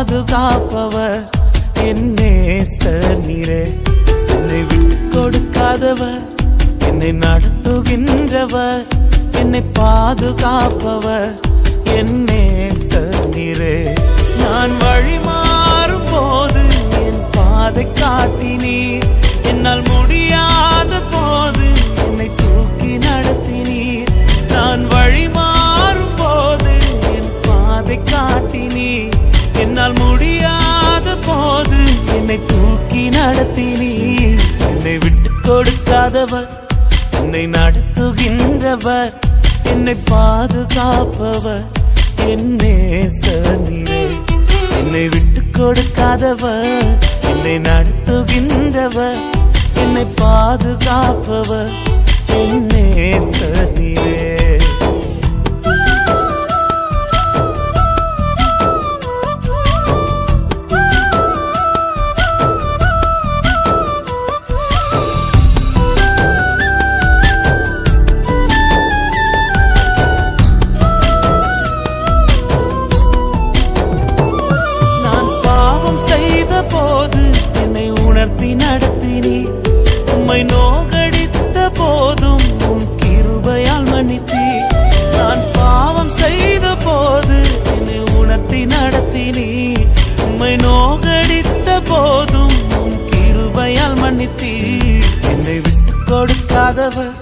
பாதுகாப்பவர். என் நேசர் நீரே என்னை விட்டு கொடுக்காதவர். என்னை நடத்துகின்றவர் என்னை பாதுகாப்பவர். என்னே நேசர் நீரே நான் வழி மாறும் போது என் பாதை காட்டினீர். என்னால் தூக்கி என்னை விட்டு கொடுக்காதவர். என்னை நடத்துகின்றவர். என்னை பாதுகாப்பவர். என் நேசர் என்னை விட்டு கொடுக்காதவர். என்னை நடத்துகின்றவர். என்னை பாதுகாப்பவர். என்னே நேசர் கொடுக்காதவர்.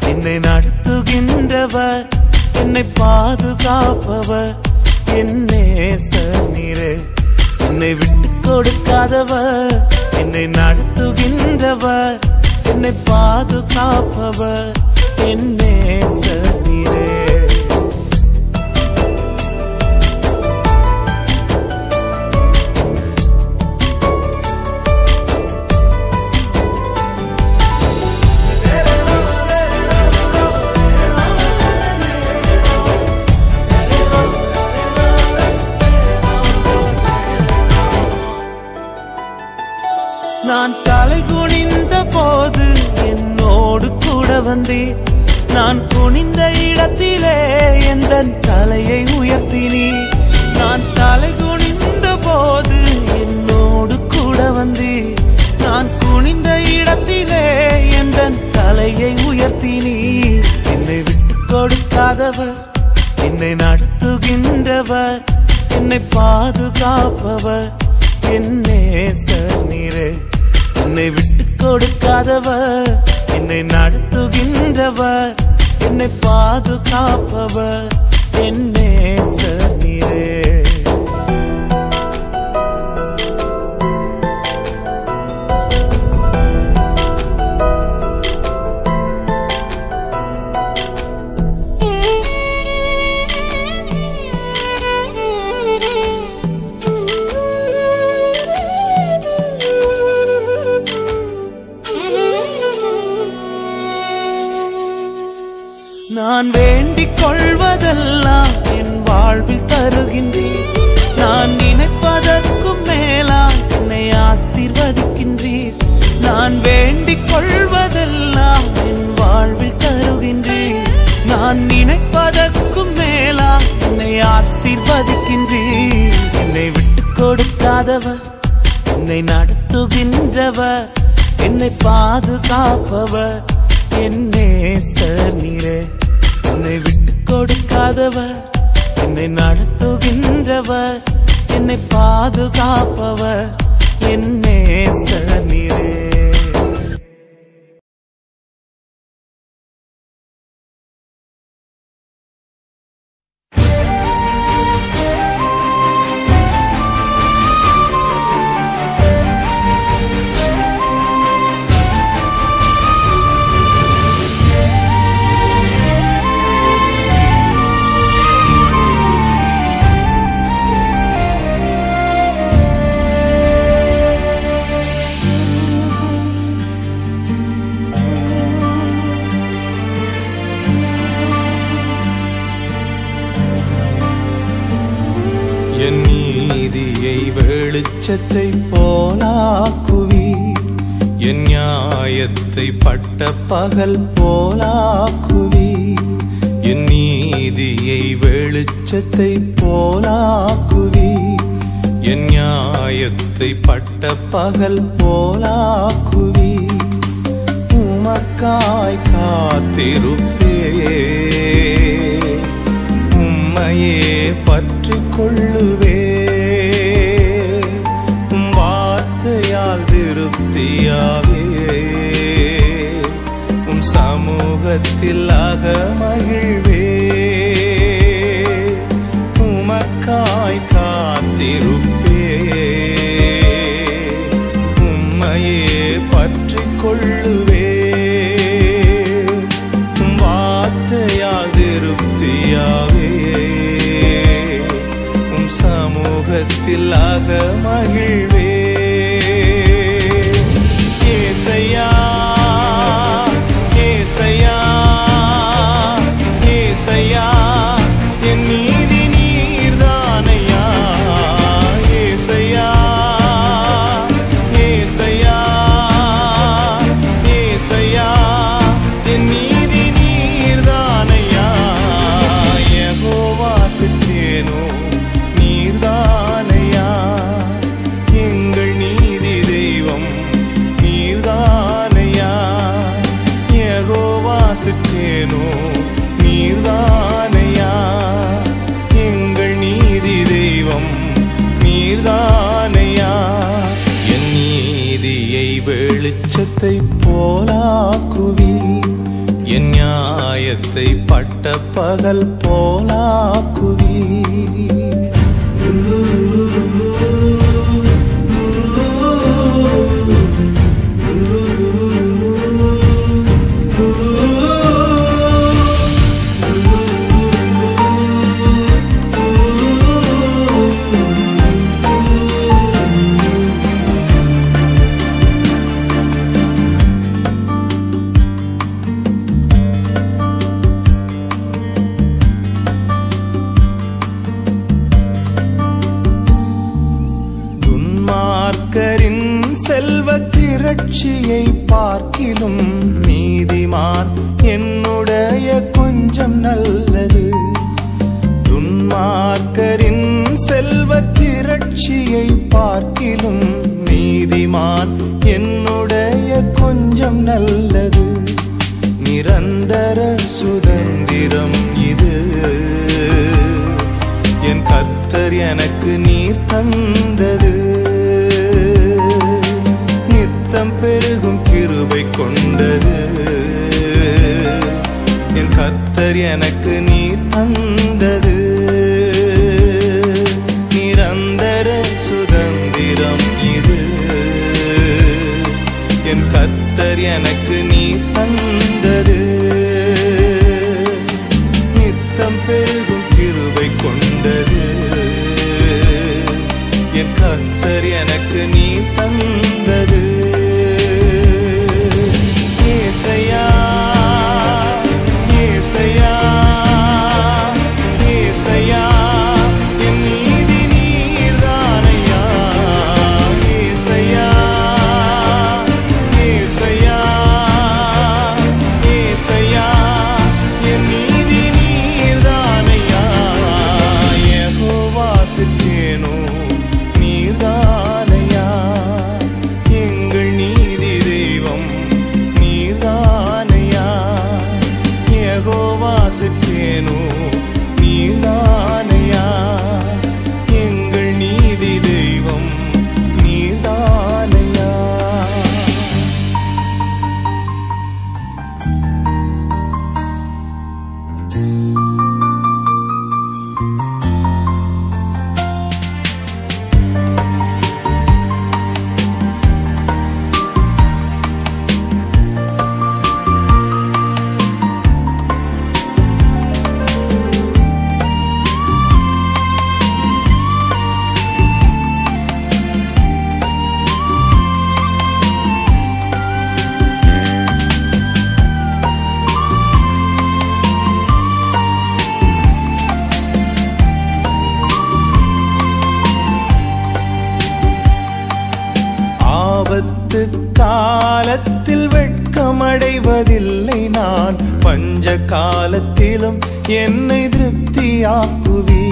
என்னை நடத்துகின்றவர். என்னை பாதுகாப்பவர். என் நேசர் என்னை விட்டு கொடுக்காதவர். என்னை நடத்துகின்றவர். என்னை பாதுகாப்பவர். என்னே நேசர் நான் தலை குனிந்த போது என்னோடு கூட வந்தீர். நான் குனிந்த இடத்திலே எந்த தலையை உயர்த்தினீர். நான் தலை குனிந்த போது என்னோடு கூட வந்தீர். நான் குனிந்த இடத்திலே எந்த தலையை உயர்த்தினீர். என்னை விட்டு கொடுக்காதவர் என்னை நடத்துகின்றவர் என்னை பாதுகாப்பவர். என் நேசர் நீரே. என்னை விட்டு கொடுக்காதவர். என்னை நடத்துகின்றவர். என்னை பாதுகாப்பவர். என் நேசர் நீரே. நான் வேண்டிக் கொள்வதெல்லாம் என் வாழ்வில் தருகின்றேன். நான் நினைப்பதற்கும் மேலா என்னை ஆசீர்வதிக்கின்றீர் நான் வேண்டிக் கொள்வதெல்லாம் என் வாழ்வில் தருகின்றேன். நான் நினைப்பதற்கும் மேலா என்னை ஆசீர்வதிக்கின்றீர் என்னை விட்டு கொடுக்காதவர் என்னை நடத்துகின்றவர் என்னை பாதுகாப்பவர் என் நேசர் நீரே. என்னை விட்டு கொடுக்காதவர் என்னை நடத்துகின்றவர். என்னை பாதுகாப்பவர். என் நேசர் நீரே. பகல் போலாக்குவி என் நீதியை வெளிச்சத்தை போலாக்குவி என் நியாயத்தை பட்ட பகல் போலாக்குவி உமக்காய் காத்திருப்பே உம்மையே பற்றி கொள்ளுவே வார்த்தையால் திருப்தியாக உருவத்தில் ஆக மகிழ்வே. உமக்காய் காத்திருப்பே. உம்மையே பற்றி கொள்ளுவே. வார்த்தையால் திருப்தியாவே. உம் சமூகத்தில் ஆக மகிழ் நீர் அந்தது ஆபத்து காலத்தில் வெட்கமடைவதில்லை நான். பஞ்ச காலத்திலும் என்னை திருப்தியாக்குவி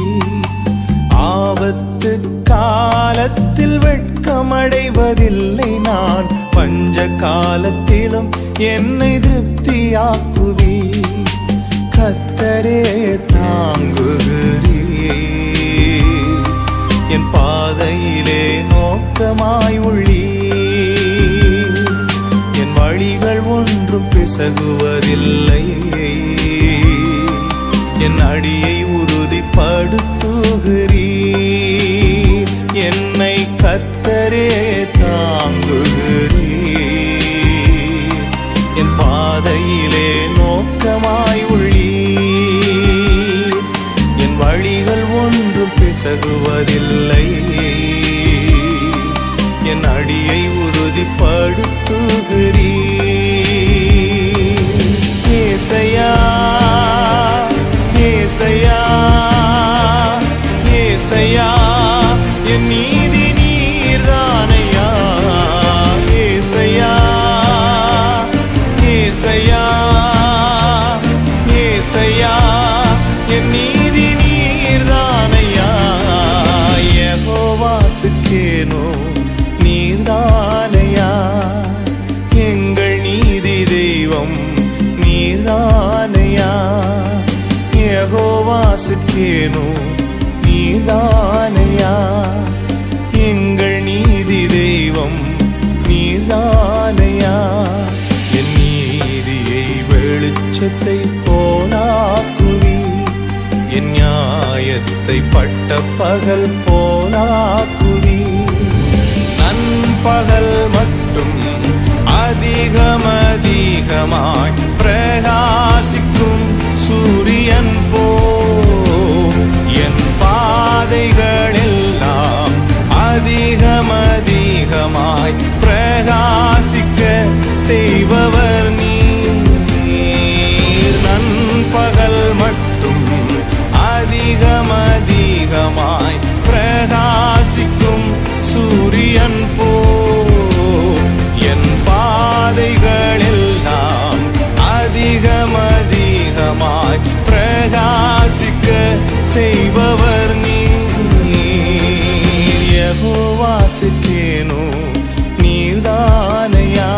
ஆபத்து காலத்தில் வெட்கமடைவதில்லை நான். பஞ்ச காலத்திலும் என்னை திருப்தியாக்குவி கத்தரே தாங்குகிறீ என் பாதையிலே நோக்கமாய் உள்ளீர். வழிகள் ஒன்றும் பிசகுவதில்லை. என் அடியை உறுதிப்படுத்துகிறீர். என்னை கத்தரே தாங்குகிறீர். என் பாதையிலே நோக்கமாய் உள்ளீர். என் வழிகள் ஒன்றும் பிசகுவதில்லை. என் அடியை உறுதிப்படுத்துகிறீசையா ஏசையா ஏசையா என் நீ யெகோவாசுக்கேனோ நீதானையா? எங்கள் நீதி தெய்வம் நீதானையா? என் நீதியை வெளிச்சத்தை போலாக்குவி என் நியாயத்தை பட்ட பகல் போலாக்குவி. நண்பகல் மட்டும் அதிகம் அதிகமாய் பிரகாசிக்கும் சூரியன் போ பாதைகள் எல்லாம் அதிகம் அதிகமாய் பிரகாசிக்க செய்பவர் நீர். நண்பகல் மட்டும் அதிகம் அதிகமாய் பிரகாசிக்கும் சூரியன் போ. என் பாதைகள் எல்லாம் அதிகம் அதிகமாய் பிரகாசிக்க செய்பவர் நீ. யெகோவாசுக்கேனோ நீர்தானையா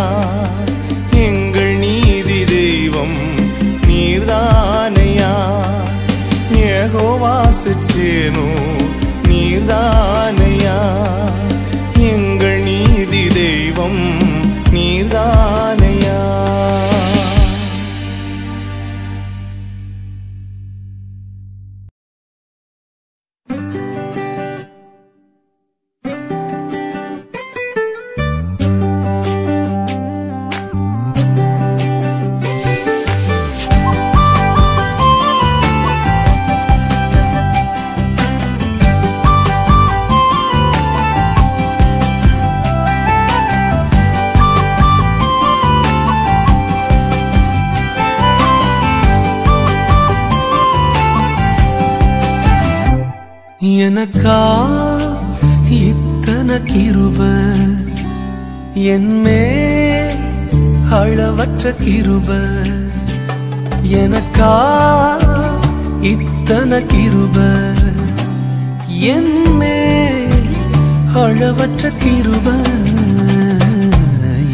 எங்கள் நீதி தெய்வம் நீர்தானையா யெகோவாசுக்கேனோ நீர்தான் என்மே அளவற்ற கிருப. எனக்கா இத்தன கிருப. என்மே அளவற்ற கிருப.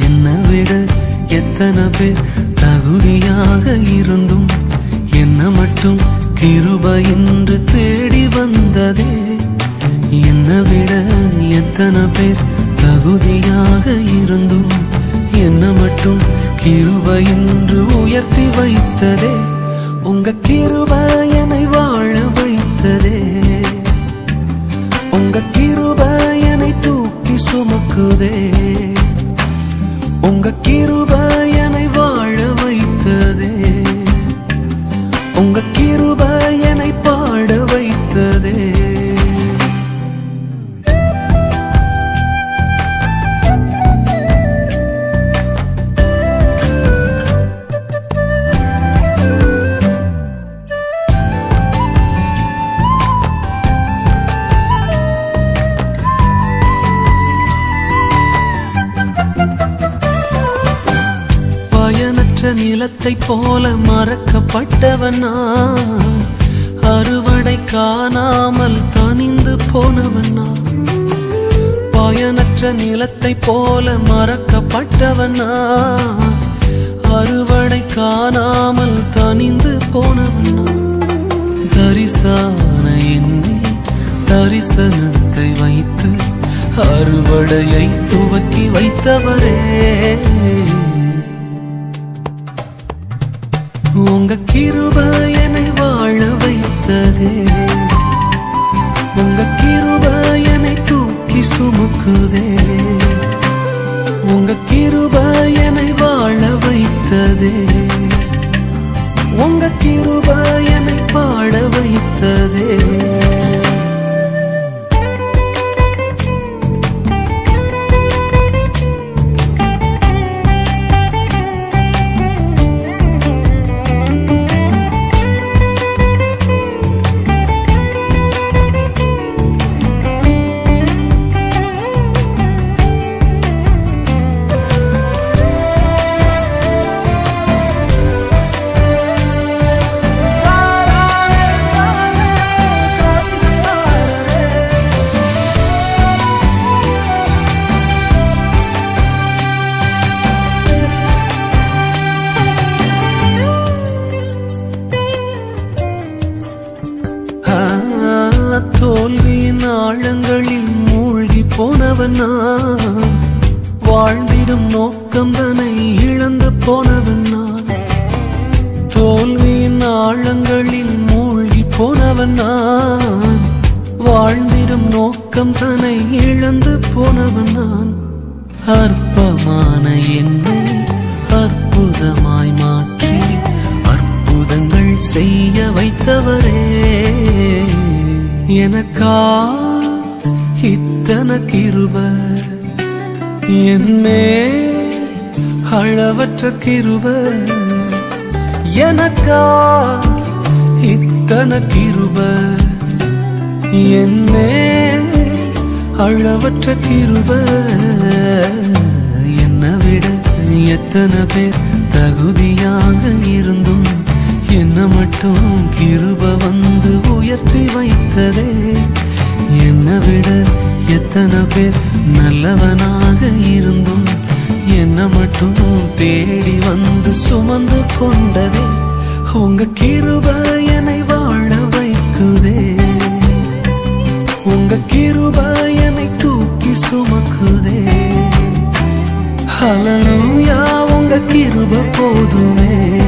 என்னை விட எத்தனை பேர் தகுதியாக இருந்தும் என்ன மட்டும் கிருப என்று தேடி வந்ததே. என்ன விட எத்தனை பேர் தகுதியாக இருந்தும் என்ன மட்டும் கிருப என்று உயர்த்தி வைத்ததே. உங்க கிருப என்னை வாழ வைத்ததே. உங்க கிருப என்னை தூக்கி சுமக்குதே. உங்க கிருப நிலத்தை போல மறக்கப்பட்டவனா? அறுவடை காணாமல் தனிந்து போனவனா? பயனற்ற நிலத்தை போல மறக்கப்பட்டவனா? அறுவடை காணாமல் தனிந்து போனவனா? தரிசான என்னை தரிசனத்தை வைத்து அறுவடையை துவக்கி வைத்தவரே. உங்க கிருப என்னை வாழ வைத்ததே. உங்க கிருப என்னை தூக்கி சுமக்குதே. ஆழங்களில் மூழ்கி போனவன்? நான் வாழ்ந்திடும் நோக்கம் தன்னை இழந்து போனவன்? நான் தோல்வியின் ஆழங்களில் மூழ்கி போனவன்? நான் வாழ்ந்திடும் நோக்கம் தன்னை இழந்து போனவன்? நான் அற்பமான என்னை அற்புதமாய் மாற்றி அற்புதங்கள் செய்ய வைத்தவரே. எனக்கா இத்தன கிருப என்மே அளவற்ற கிருப எனக்கா இத்தன கிருப என்மே அளவற்ற கிருப என்னை விட எத்தனை பேர் தகுதியாக இருந்தும் என்ன மட்டும் கிருப வந்து உயர்த்தி வைத்ததே. என்னை விட எத்தனை பேர் நல்லவனாக இருந்தும் என்ன மட்டும் தேடி வந்து சுமந்து கொண்டதே. உங்க கிருப என்னை வாழ வைக்குதே. உங்க கிருப என்னை தூக்கி சுமக்குதே. ஹalleluya உங்க கிருப போதுமே.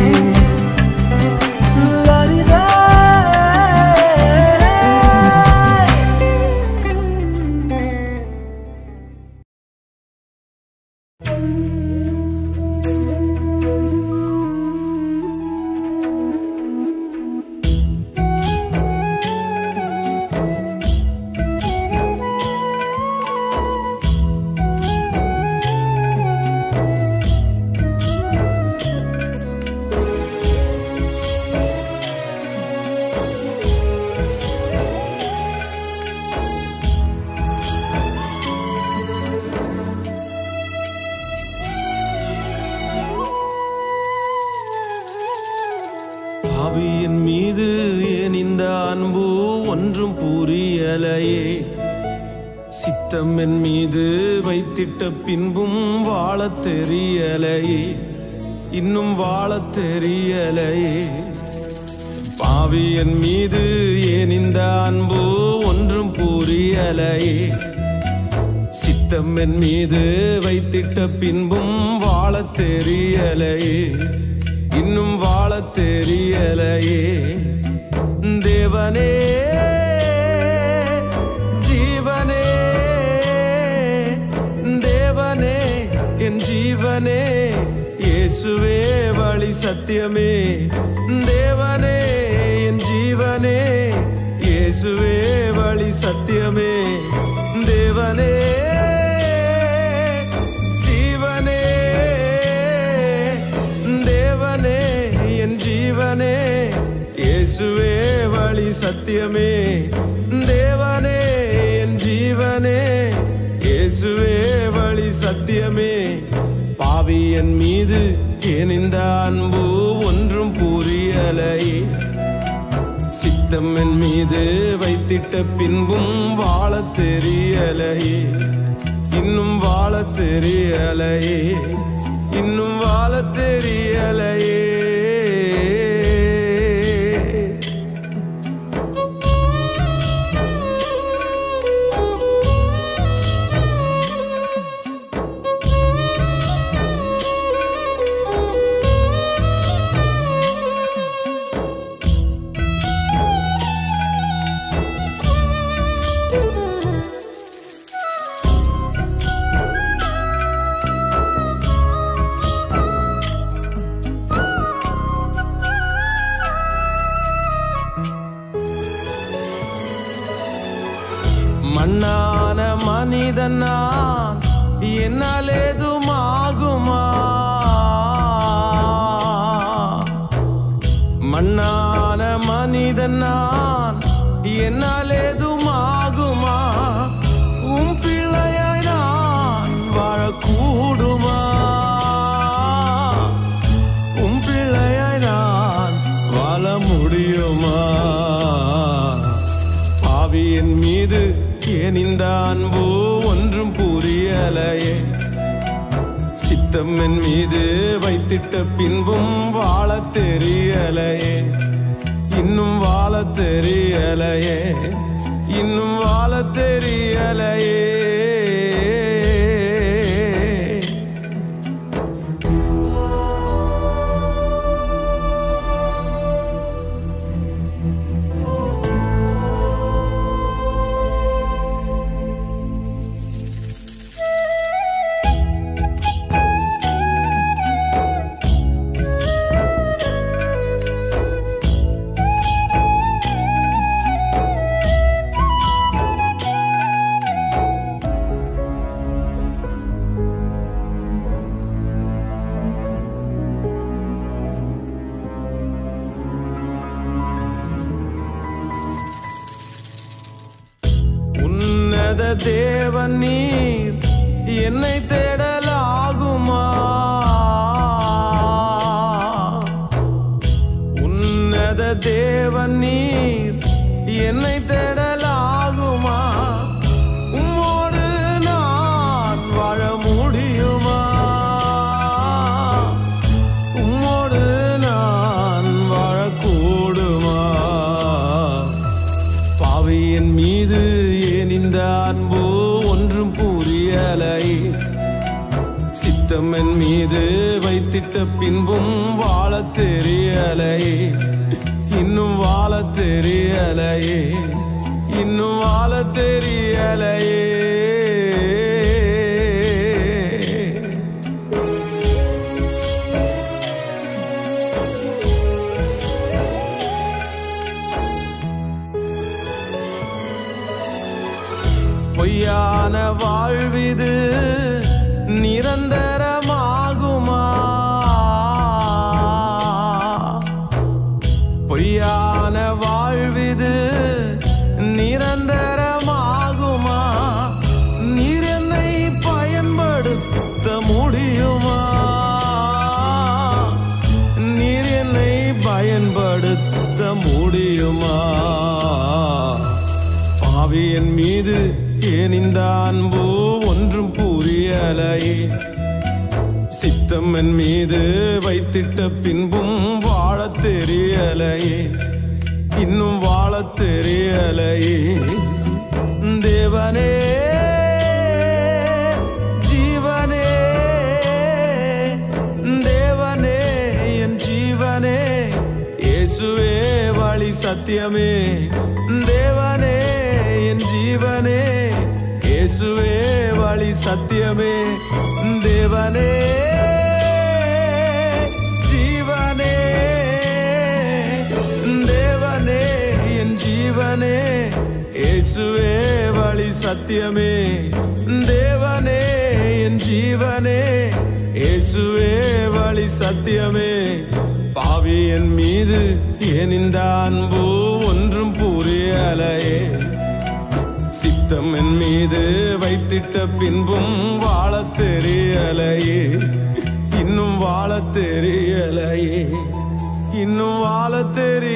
விட்ட பின்பும் வாழ தெரியலையே இன்னும் வாழ தெரியலையே பாவியன் மீது ஏன் இந்த அன்பு ஒன்றும் புரியலையே சித்தம் என் மீது வைத்திட்ட பின்பும் வாழ தெரியலையே இன்னும் வாழ தெரியலையே தேவனே இயேசுவே வழி சத்தியமே. தேவனே என் ஜீவனே. இயேசுவே வழி சத்தியமே. தேவனே ஜீவனே. தேவனே என் ஜீவனே. இயேசுவே வழி சத்தியமே. தேவனே என் ஜீவனே. இயேசுவே வழி சத்தியமே. பாவி என் மீது ஏன் இந்த அன்பு ஒன்றும் புரியலையே? சித்தம் என் மீது வைத்திட்ட பின்பும் வாழ தெரியலையே. இன்னும் வாழ தெரியலையே. இன்னும் வாழ தெரியலை சித்தம் என் மீது வைத்திட்ட பின்பும் வாழ தெரியலையே. இன்னும் வாழ தெரியலையே. இன்னும் வாழ தெரியலையே. உன்னத தேவன் பின்பும் வாழ தெரியலை இன்னும் வாழ தெரியலையே. இன்னும் வாழ தெரியலையே. பொய்யான வாழ்விது புரியலையே சித்தம் என் மீது வைத்திட்ட பின்பும் வாழ தெரியலையே. இன்னும் வாழ தெரியலையே. தேவனே ஜீவனே தேவனே என் ஜீவனே. இயேசுவே வழி சத்தியமே. தேவனே என் ஜீவனே. இயேசுவே வழி சத்தியமே. தேவனே ஜீவனே. தேவனே என் ஜீவனே. இயேசுவே வழி சத்தியமே. தேவனே என் ஜீவனே. இயேசுவே வழி சத்தியமே. பாவி என் மீது ஏனிந்த அன்பு ஒன்றும் புரியலையே? சித்தம் என் மீது வைத்திட்ட பின்பும் வாழ தெரியலையே. இன்னும் வாழ தெரியலையே. இன்னும் வாழ தெரிய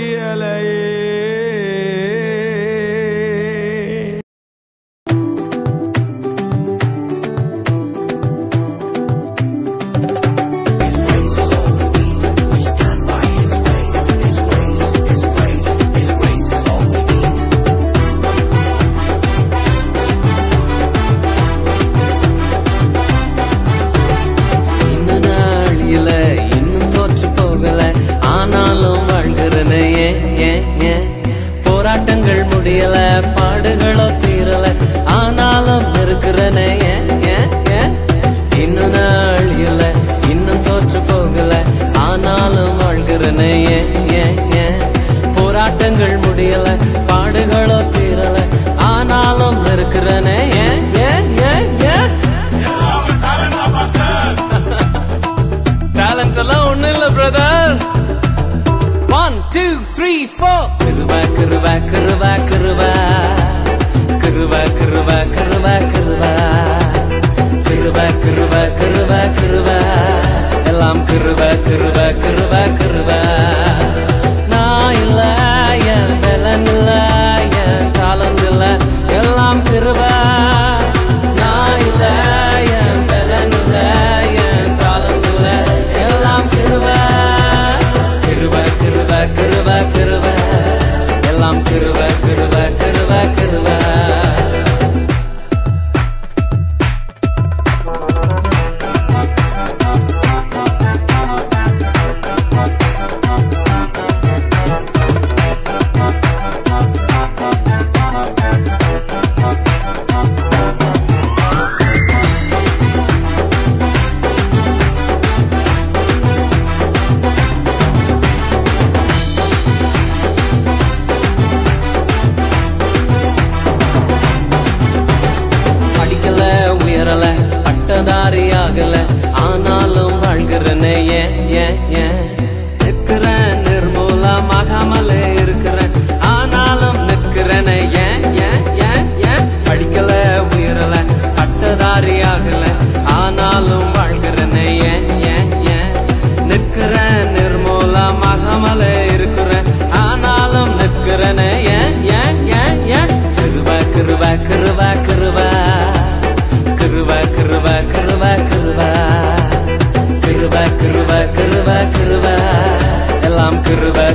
கிருப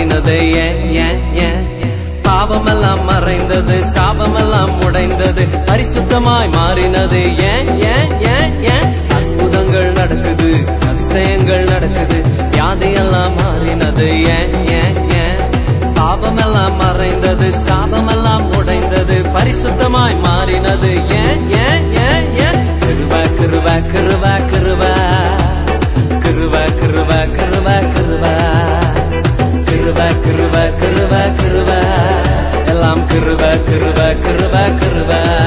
மாறினது ஏன் ஏன் ஏன் பாவமெல்லாம் மறைந்தது சாபமெல்லாம் உடைந்தது பரிசுத்தமாய் மாறினது ஏன் ஏன் ஏன் ஏன் அற்புதங்கள் நடக்குது அதிசயங்கள் நடக்குது வியாதியெல்லாம் மாறினது பாவமெல்லாம் மறைந்தது சாபமெல்லாம் உடைந்தது பரிசுத்தமாய் மாறினது ஏன் ஏன் ஏன் ஏன் கிருவ கிருவ கிருவ கிருவ கிருவ கிருவ கிருவ கிருவா kırba kırba kırba kırba Elam kırba kırba kırba kırba